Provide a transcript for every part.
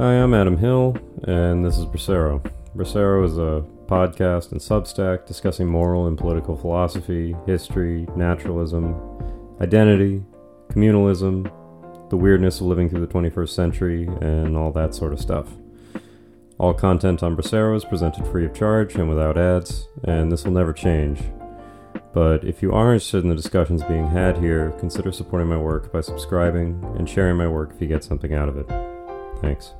Hi, I'm Adam Hill, and this is Bracero. Bracero is a podcast and Substack discussing moral and political philosophy, history, naturalism, identity, communalism, the weirdness of living through the 21st century, and all that sort of stuff. All content on Bracero is presented free of charge and without ads, and this will never change. But if you are interested in the discussions being had here, consider supporting my work by subscribing and sharing my work if you get something out of it. Thanks.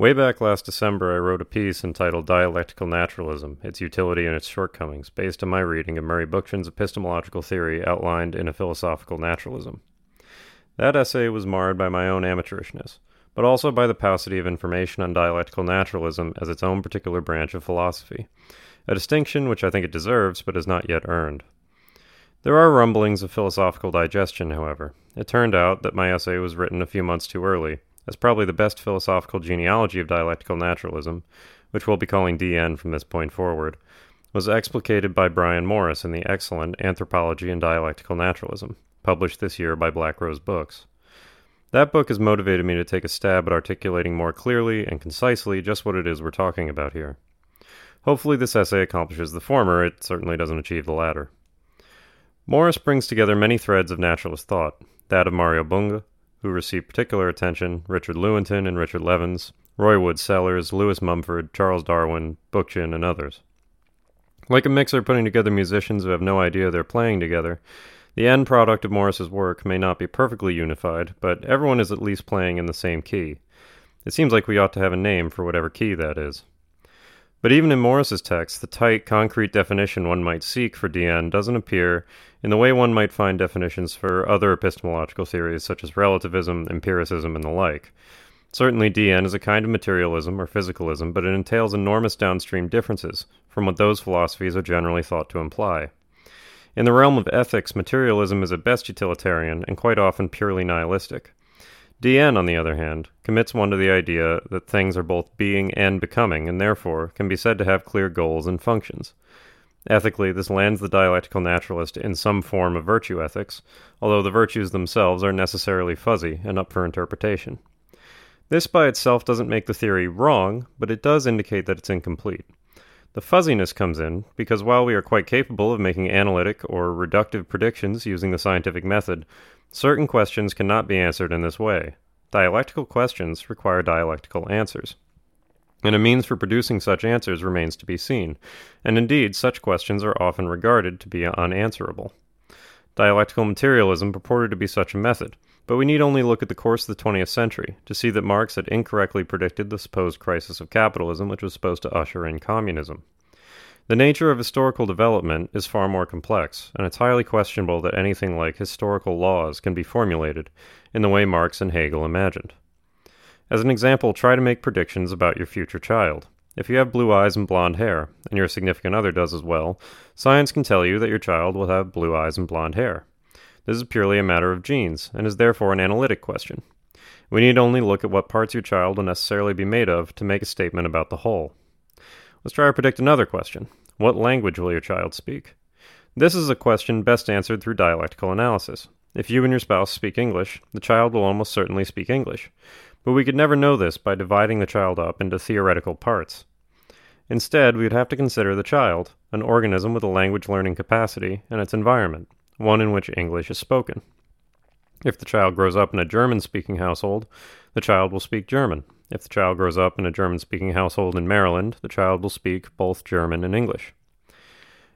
Way back last December, I wrote a piece entitled Dialectical Naturalism Its Utility and Its Shortcomings, based on my reading of Murray Bookchin's epistemological theory outlined in A Philosophical Naturalism. That essay was marred by my own amateurishness, but also by the paucity of information on dialectical naturalism as its own particular branch of philosophy, a distinction which I think it deserves but has not yet earned. There are rumblings of philosophical digestion, however. It turned out that my essay was written a few months too early as probably the best philosophical genealogy of dialectical naturalism, which we'll be calling DN from this point forward, was explicated by Brian Morris in the excellent Anthropology and Dialectical Naturalism, published this year by Black Rose Books. That book has motivated me to take a stab at articulating more clearly and concisely just what it is we're talking about here. Hopefully, this essay accomplishes the former, it certainly doesn't achieve the latter. Morris brings together many threads of naturalist thought that of Mario Bunge, who received particular attention Richard Lewontin and Richard Levins, Roy Wood Sellars, Lewis Mumford, Charles Darwin, Bookchin, and others. Like a mixer putting together musicians who have no idea they're playing together, the end product of Morris's work may not be perfectly unified, but everyone is at least playing in the same key. It seems like we ought to have a name for whatever key that is. But even in Morris's text, the tight, concrete definition one might seek for DN doesn't appear in the way one might find definitions for other epistemological theories such as relativism, empiricism, and the like. Certainly, DN is a kind of materialism or physicalism, but it entails enormous downstream differences from what those philosophies are generally thought to imply. In the realm of ethics, materialism is at best utilitarian and quite often purely nihilistic. DN, on the other hand, commits one to the idea that things are both being and becoming, and therefore can be said to have clear goals and functions. Ethically, this lands the dialectical naturalist in some form of virtue ethics, although the virtues themselves are necessarily fuzzy and up for interpretation. This by itself doesn't make the theory wrong, but it does indicate that it's incomplete. The fuzziness comes in because while we are quite capable of making analytic or reductive predictions using the scientific method, certain questions cannot be answered in this way. Dialectical questions require dialectical answers. And a means for producing such answers remains to be seen, and indeed such questions are often regarded to be unanswerable. Dialectical materialism purported to be such a method, but we need only look at the course of the 20th century to see that Marx had incorrectly predicted the supposed crisis of capitalism, which was supposed to usher in communism. The nature of historical development is far more complex, and it's highly questionable that anything like historical laws can be formulated in the way Marx and Hegel imagined. As an example, try to make predictions about your future child. If you have blue eyes and blonde hair, and your significant other does as well, science can tell you that your child will have blue eyes and blonde hair. This is purely a matter of genes, and is therefore an analytic question. We need only look at what parts your child will necessarily be made of to make a statement about the whole. Let's try to predict another question. What language will your child speak? This is a question best answered through dialectical analysis. If you and your spouse speak English, the child will almost certainly speak English. But we could never know this by dividing the child up into theoretical parts. Instead, we would have to consider the child, an organism with a language learning capacity, and its environment one in which English is spoken. If the child grows up in a German speaking household, the child will speak German. If the child grows up in a German speaking household in Maryland, the child will speak both German and English.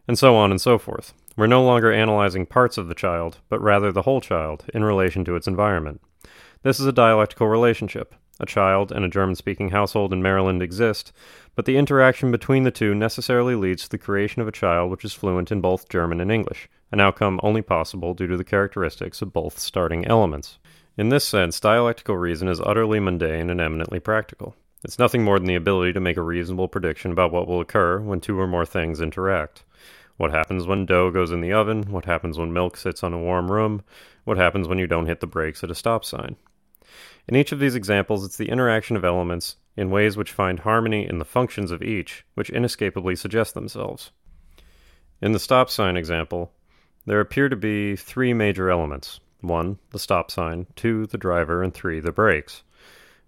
And so on and so forth. We're no longer analyzing parts of the child, but rather the whole child in relation to its environment. This is a dialectical relationship. A child and a German speaking household in Maryland exist, but the interaction between the two necessarily leads to the creation of a child which is fluent in both German and English, an outcome only possible due to the characteristics of both starting elements. In this sense, dialectical reason is utterly mundane and eminently practical. It's nothing more than the ability to make a reasonable prediction about what will occur when two or more things interact. What happens when dough goes in the oven? What happens when milk sits on a warm room? What happens when you don't hit the brakes at a stop sign? In each of these examples, it's the interaction of elements in ways which find harmony in the functions of each, which inescapably suggest themselves. In the stop sign example, there appear to be three major elements 1. The stop sign, 2. The driver, and 3. The brakes.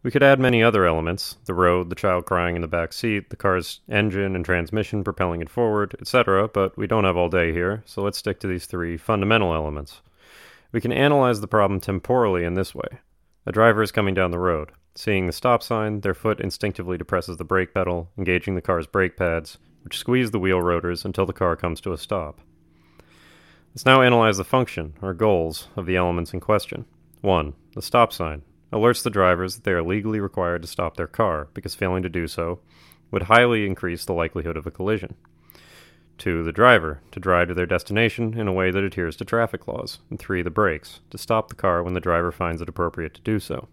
We could add many other elements the road, the child crying in the back seat, the car's engine and transmission propelling it forward, etc., but we don't have all day here, so let's stick to these three fundamental elements. We can analyze the problem temporally in this way. A driver is coming down the road. Seeing the stop sign, their foot instinctively depresses the brake pedal, engaging the car's brake pads, which squeeze the wheel rotors until the car comes to a stop. Let's now analyze the function, or goals, of the elements in question. 1. The stop sign alerts the drivers that they are legally required to stop their car, because failing to do so would highly increase the likelihood of a collision. 2. The driver, to drive to their destination in a way that adheres to traffic laws. And 3. The brakes, to stop the car when the driver finds it appropriate to do so.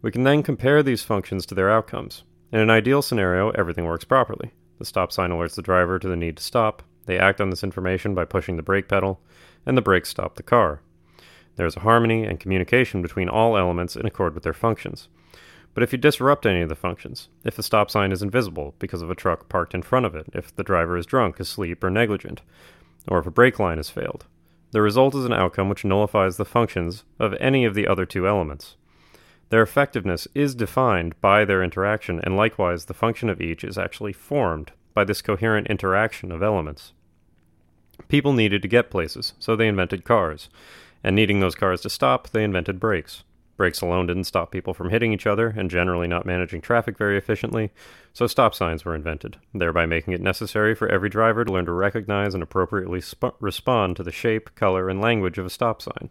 We can then compare these functions to their outcomes. In an ideal scenario, everything works properly. The stop sign alerts the driver to the need to stop, they act on this information by pushing the brake pedal, and the brakes stop the car. There is a harmony and communication between all elements in accord with their functions. But if you disrupt any of the functions, if the stop sign is invisible because of a truck parked in front of it, if the driver is drunk, asleep, or negligent, or if a brake line has failed, the result is an outcome which nullifies the functions of any of the other two elements. Their effectiveness is defined by their interaction, and likewise the function of each is actually formed by this coherent interaction of elements. People needed to get places, so they invented cars. And needing those cars to stop, they invented brakes. Brakes alone didn't stop people from hitting each other and generally not managing traffic very efficiently, so stop signs were invented, thereby making it necessary for every driver to learn to recognize and appropriately sp- respond to the shape, color, and language of a stop sign.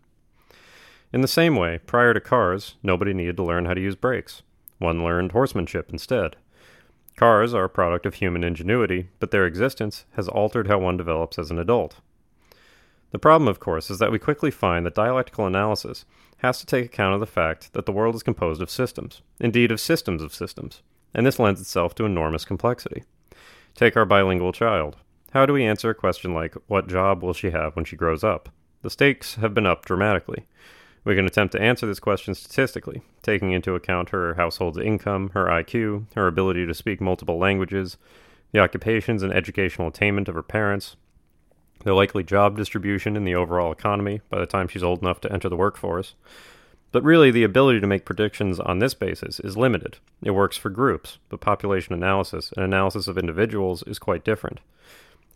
In the same way, prior to cars, nobody needed to learn how to use brakes. One learned horsemanship instead. Cars are a product of human ingenuity, but their existence has altered how one develops as an adult. The problem, of course, is that we quickly find that dialectical analysis has to take account of the fact that the world is composed of systems, indeed, of systems of systems, and this lends itself to enormous complexity. Take our bilingual child. How do we answer a question like, What job will she have when she grows up? The stakes have been up dramatically. We can attempt to answer this question statistically, taking into account her household's income, her IQ, her ability to speak multiple languages, the occupations and educational attainment of her parents, the likely job distribution in the overall economy by the time she's old enough to enter the workforce. But really, the ability to make predictions on this basis is limited. It works for groups, but population analysis and analysis of individuals is quite different.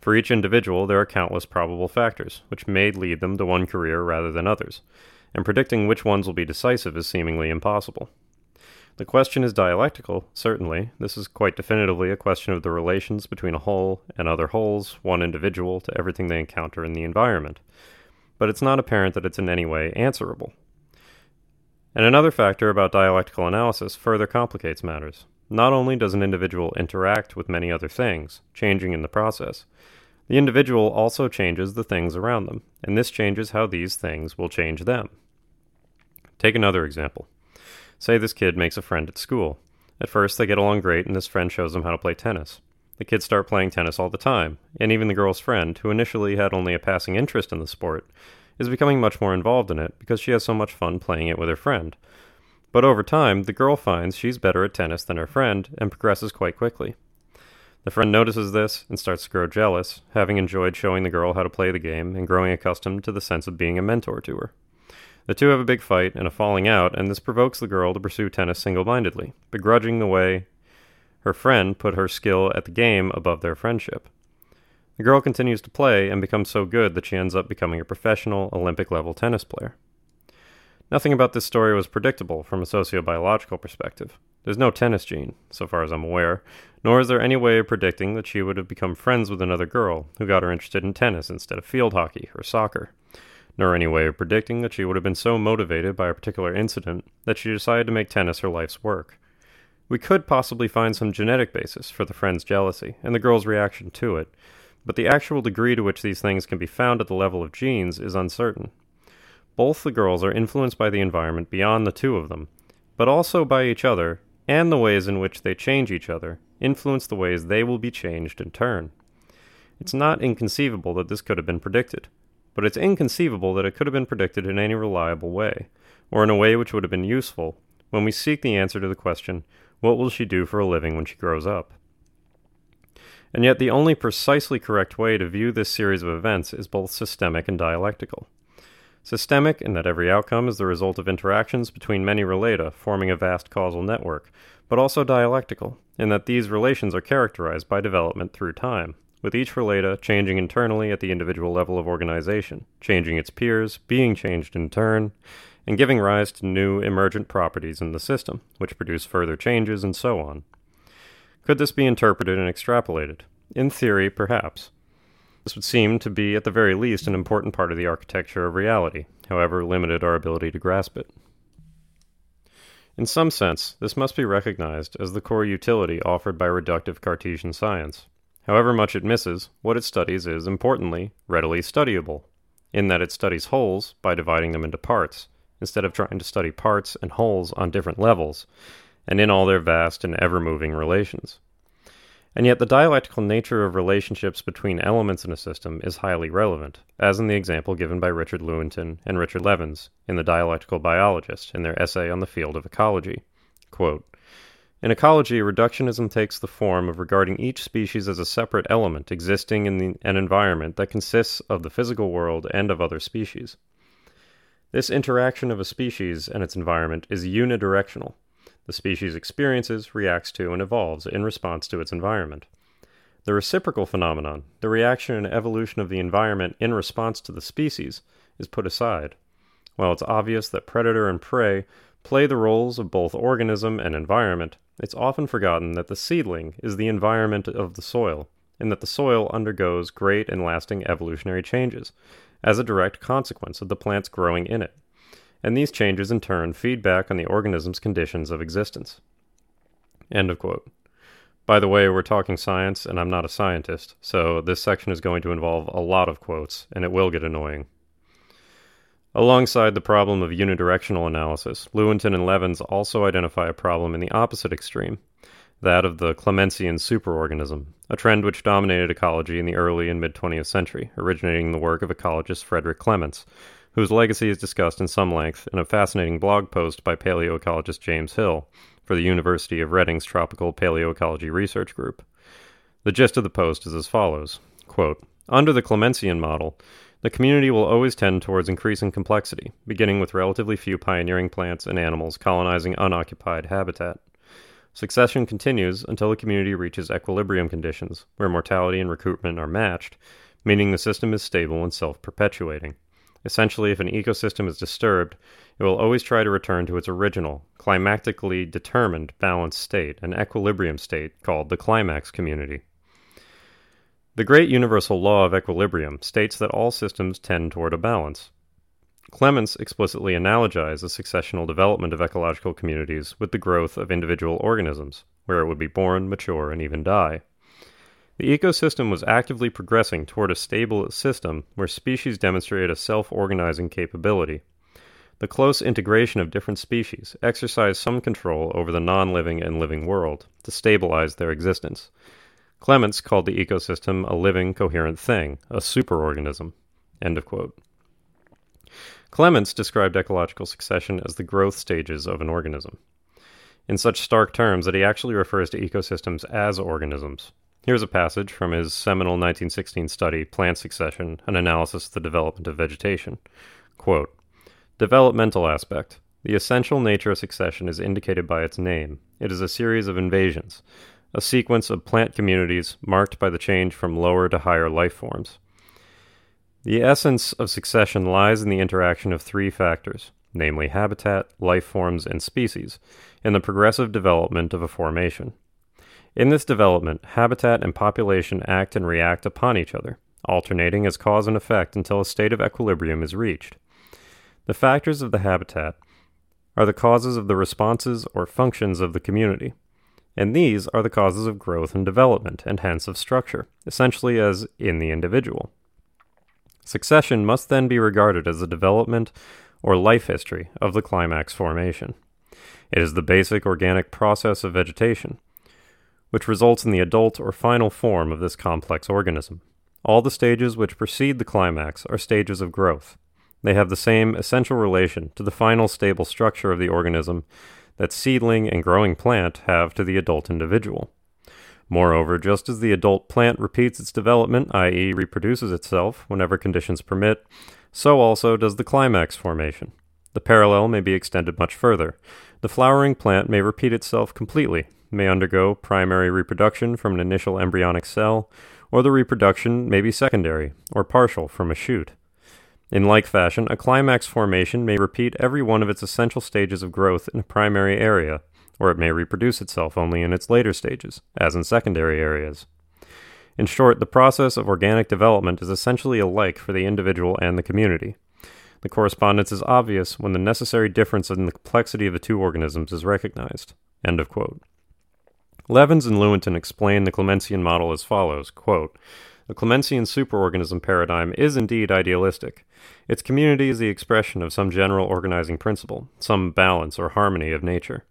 For each individual, there are countless probable factors, which may lead them to one career rather than others and predicting which ones will be decisive is seemingly impossible. The question is dialectical, certainly. This is quite definitively a question of the relations between a whole and other wholes, one individual to everything they encounter in the environment. But it's not apparent that it's in any way answerable. And another factor about dialectical analysis further complicates matters. Not only does an individual interact with many other things, changing in the process, the individual also changes the things around them, and this changes how these things will change them. Take another example. Say this kid makes a friend at school. At first, they get along great, and this friend shows them how to play tennis. The kids start playing tennis all the time, and even the girl's friend, who initially had only a passing interest in the sport, is becoming much more involved in it because she has so much fun playing it with her friend. But over time, the girl finds she's better at tennis than her friend and progresses quite quickly. The friend notices this and starts to grow jealous, having enjoyed showing the girl how to play the game and growing accustomed to the sense of being a mentor to her. The two have a big fight and a falling out, and this provokes the girl to pursue tennis single mindedly, begrudging the way her friend put her skill at the game above their friendship. The girl continues to play and becomes so good that she ends up becoming a professional Olympic level tennis player. Nothing about this story was predictable from a sociobiological perspective. There's no tennis gene, so far as I'm aware, nor is there any way of predicting that she would have become friends with another girl who got her interested in tennis instead of field hockey or soccer nor any way of predicting that she would have been so motivated by a particular incident that she decided to make tennis her life's work. We could possibly find some genetic basis for the friend's jealousy and the girl's reaction to it, but the actual degree to which these things can be found at the level of genes is uncertain. Both the girls are influenced by the environment beyond the two of them, but also by each other, and the ways in which they change each other influence the ways they will be changed in turn. It's not inconceivable that this could have been predicted, but it's inconceivable that it could have been predicted in any reliable way, or in a way which would have been useful when we seek the answer to the question, what will she do for a living when she grows up? And yet, the only precisely correct way to view this series of events is both systemic and dialectical. Systemic, in that every outcome is the result of interactions between many relata forming a vast causal network, but also dialectical, in that these relations are characterized by development through time, with each relata changing internally at the individual level of organization, changing its peers, being changed in turn, and giving rise to new emergent properties in the system, which produce further changes, and so on. Could this be interpreted and extrapolated? In theory, perhaps. This would seem to be, at the very least, an important part of the architecture of reality, however limited our ability to grasp it. In some sense, this must be recognized as the core utility offered by reductive Cartesian science. However much it misses, what it studies is, importantly, readily studyable, in that it studies wholes by dividing them into parts, instead of trying to study parts and wholes on different levels, and in all their vast and ever moving relations. And yet, the dialectical nature of relationships between elements in a system is highly relevant, as in the example given by Richard Lewontin and Richard Levins in The Dialectical Biologist in their essay on the field of ecology. Quote, in ecology, reductionism takes the form of regarding each species as a separate element existing in the, an environment that consists of the physical world and of other species. This interaction of a species and its environment is unidirectional, the species experiences, reacts to, and evolves in response to its environment. The reciprocal phenomenon, the reaction and evolution of the environment in response to the species, is put aside. While it's obvious that predator and prey play the roles of both organism and environment, it's often forgotten that the seedling is the environment of the soil, and that the soil undergoes great and lasting evolutionary changes as a direct consequence of the plants growing in it and these changes in turn feed back on the organism's conditions of existence. End of quote. By the way, we're talking science, and I'm not a scientist, so this section is going to involve a lot of quotes, and it will get annoying. Alongside the problem of unidirectional analysis, Lewontin and Levins also identify a problem in the opposite extreme, that of the Clementsian superorganism, a trend which dominated ecology in the early and mid 20th century, originating in the work of ecologist Frederic Clements, whose legacy is discussed in some length in a fascinating blog post by paleoecologist James Hill for the University of Reading's Tropical Paleoecology Research Group. The gist of the post is as follows quote, Under the Clementsian model, the community will always tend towards increasing complexity, beginning with relatively few pioneering plants and animals colonizing unoccupied habitat. Succession continues until the community reaches equilibrium conditions, where mortality and recruitment are matched, meaning the system is stable and self perpetuating. Essentially, if an ecosystem is disturbed, it will always try to return to its original, climatically determined balanced state, an equilibrium state called the climax community. The great universal law of equilibrium states that all systems tend toward a balance. Clements explicitly analogized the successional development of ecological communities with the growth of individual organisms, where it would be born, mature, and even die. The ecosystem was actively progressing toward a stable system where species demonstrated a self organizing capability. The close integration of different species exercised some control over the non living and living world to stabilize their existence. Clements called the ecosystem a living, coherent thing, a superorganism. End of quote. Clements described ecological succession as the growth stages of an organism, in such stark terms that he actually refers to ecosystems as organisms, Here's a passage from his seminal 1916 study, Plant Succession An Analysis of the Development of Vegetation. Quote, Developmental aspect. The essential nature of succession is indicated by its name. It is a series of invasions, a sequence of plant communities marked by the change from lower to higher life forms. The essence of succession lies in the interaction of three factors, namely habitat, life forms, and species, in the progressive development of a formation. In this development, habitat and population act and react upon each other, alternating as cause and effect until a state of equilibrium is reached. The factors of the habitat are the causes of the responses or functions of the community, and these are the causes of growth and development, and hence of structure, essentially as in the individual. Succession must then be regarded as the development or life history of the climax formation. It is the basic organic process of vegetation, which results in the adult or final form of this complex organism. All the stages which precede the climax are stages of growth. They have the same essential relation to the final stable structure of the organism that seedling and growing plant have to the adult individual. Moreover, just as the adult plant repeats its development, i.e., reproduces itself whenever conditions permit, so also does the climax formation. The parallel may be extended much further. The flowering plant may repeat itself completely, may undergo primary reproduction from an initial embryonic cell, or the reproduction may be secondary or partial from a shoot. In like fashion, a climax formation may repeat every one of its essential stages of growth in a primary area, or it may reproduce itself only in its later stages, as in secondary areas. In short, the process of organic development is essentially alike for the individual and the community. The correspondence is obvious when the necessary difference in the complexity of the two organisms is recognized. End of quote. Levins and Lewontin explain the Clementsian model as follows quote, The Clementsian superorganism paradigm is indeed idealistic. Its community is the expression of some general organizing principle, some balance or harmony of nature.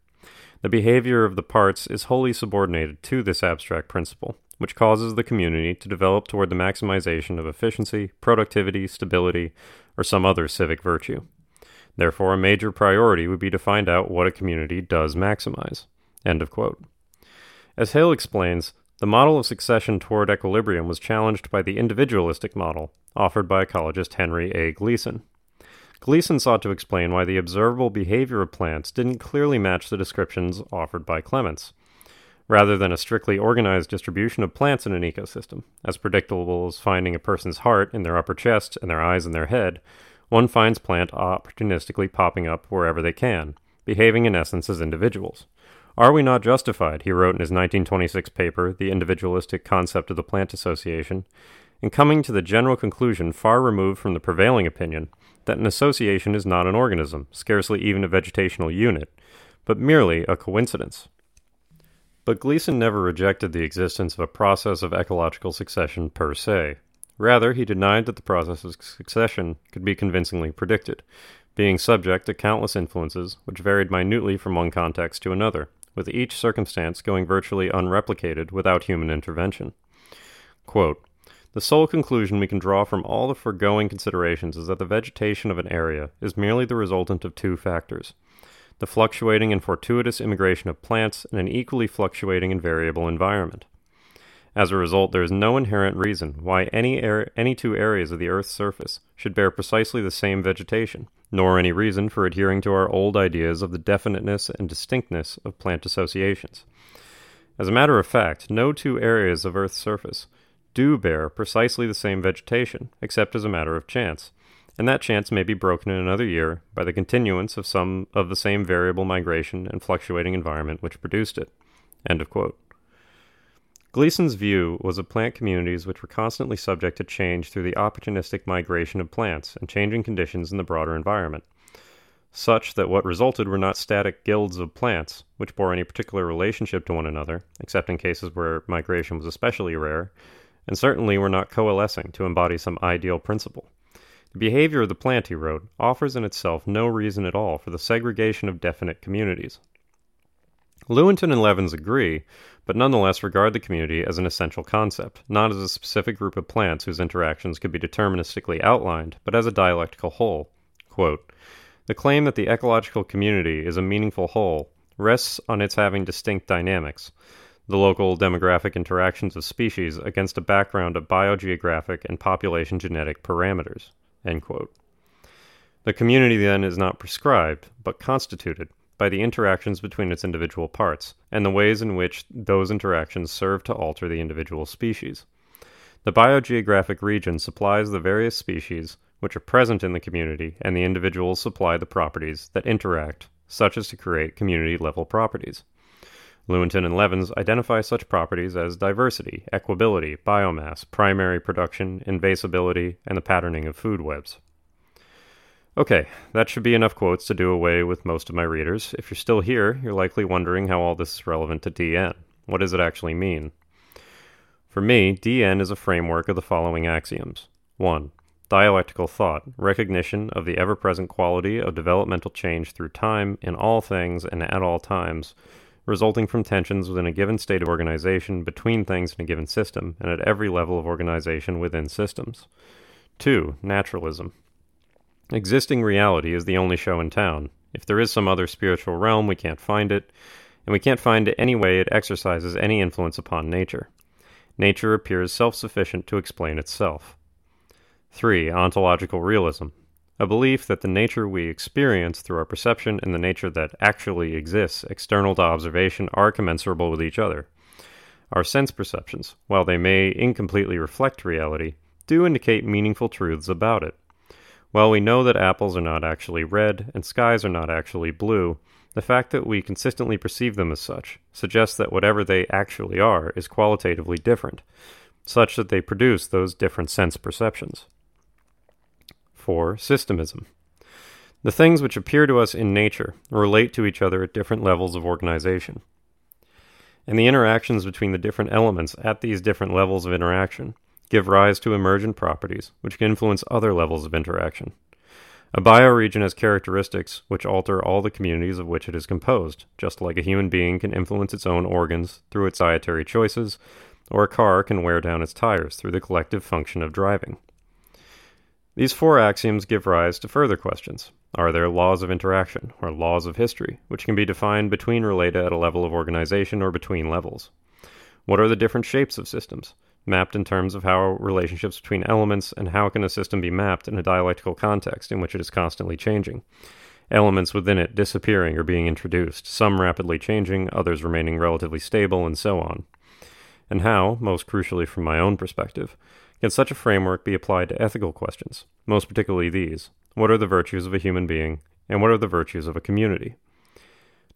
The behavior of the parts is wholly subordinated to this abstract principle, which causes the community to develop toward the maximization of efficiency, productivity, stability, or some other civic virtue. Therefore, a major priority would be to find out what a community does maximize. End of quote. As Hale explains, the model of succession toward equilibrium was challenged by the individualistic model offered by ecologist Henry A. Gleason. Gleason sought to explain why the observable behavior of plants didn't clearly match the descriptions offered by Clements. Rather than a strictly organized distribution of plants in an ecosystem, as predictable as finding a person's heart in their upper chest and their eyes in their head, one finds plant opportunistically popping up wherever they can, behaving in essence as individuals. Are we not justified, he wrote in his 1926 paper, The Individualistic Concept of the Plant Association, in coming to the general conclusion far removed from the prevailing opinion that an association is not an organism, scarcely even a vegetational unit, but merely a coincidence. But Gleason never rejected the existence of a process of ecological succession per se. Rather, he denied that the process of succession could be convincingly predicted, being subject to countless influences which varied minutely from one context to another, with each circumstance going virtually unreplicated without human intervention. Quote, the sole conclusion we can draw from all the foregoing considerations is that the vegetation of an area is merely the resultant of two factors the fluctuating and fortuitous immigration of plants in an equally fluctuating and variable environment. As a result, there is no inherent reason why any, er- any two areas of the Earth's surface should bear precisely the same vegetation, nor any reason for adhering to our old ideas of the definiteness and distinctness of plant associations. As a matter of fact, no two areas of Earth's surface do bear precisely the same vegetation, except as a matter of chance, and that chance may be broken in another year by the continuance of some of the same variable migration and fluctuating environment which produced it. End of quote. Gleason's view was of plant communities which were constantly subject to change through the opportunistic migration of plants and changing conditions in the broader environment, such that what resulted were not static guilds of plants, which bore any particular relationship to one another, except in cases where migration was especially rare, and certainly were not coalescing to embody some ideal principle. The behavior of the plant, he wrote, offers in itself no reason at all for the segregation of definite communities. Lewontin and Levins agree, but nonetheless regard the community as an essential concept, not as a specific group of plants whose interactions could be deterministically outlined, but as a dialectical whole. Quote, the claim that the ecological community is a meaningful whole rests on its having distinct dynamics, the local demographic interactions of species against a background of biogeographic and population genetic parameters. The community then is not prescribed, but constituted, by the interactions between its individual parts, and the ways in which those interactions serve to alter the individual species. The biogeographic region supplies the various species which are present in the community, and the individuals supply the properties that interact, such as to create community level properties. Lewontin and Levins identify such properties as diversity, equability, biomass, primary production, invasibility, and the patterning of food webs. Okay, that should be enough quotes to do away with most of my readers. If you're still here, you're likely wondering how all this is relevant to DN. What does it actually mean? For me, DN is a framework of the following axioms 1. Dialectical thought, recognition of the ever present quality of developmental change through time in all things and at all times, resulting from tensions within a given state of organization between things in a given system and at every level of organization within systems. 2. Naturalism. Existing reality is the only show in town. If there is some other spiritual realm, we can't find it, and we can't find any way it exercises any influence upon nature. Nature appears self sufficient to explain itself. 3. Ontological realism. A belief that the nature we experience through our perception and the nature that actually exists external to observation are commensurable with each other. Our sense perceptions, while they may incompletely reflect reality, do indicate meaningful truths about it. While we know that apples are not actually red and skies are not actually blue, the fact that we consistently perceive them as such suggests that whatever they actually are is qualitatively different, such that they produce those different sense perceptions. 4. Systemism. The things which appear to us in nature relate to each other at different levels of organization. And the interactions between the different elements at these different levels of interaction give rise to emergent properties which can influence other levels of interaction. A bioregion has characteristics which alter all the communities of which it is composed, just like a human being can influence its own organs through its dietary choices, or a car can wear down its tires through the collective function of driving. These four axioms give rise to further questions. Are there laws of interaction, or laws of history, which can be defined between relata at a level of organization or between levels? What are the different shapes of systems, mapped in terms of how relationships between elements, and how can a system be mapped in a dialectical context in which it is constantly changing? Elements within it disappearing or being introduced, some rapidly changing, others remaining relatively stable, and so on. And how, most crucially from my own perspective, can such a framework be applied to ethical questions, most particularly these What are the virtues of a human being, and what are the virtues of a community?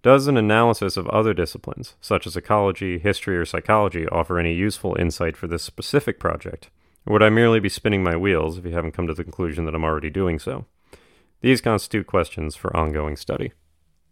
Does an analysis of other disciplines, such as ecology, history, or psychology, offer any useful insight for this specific project? Or would I merely be spinning my wheels if you haven't come to the conclusion that I'm already doing so? These constitute questions for ongoing study.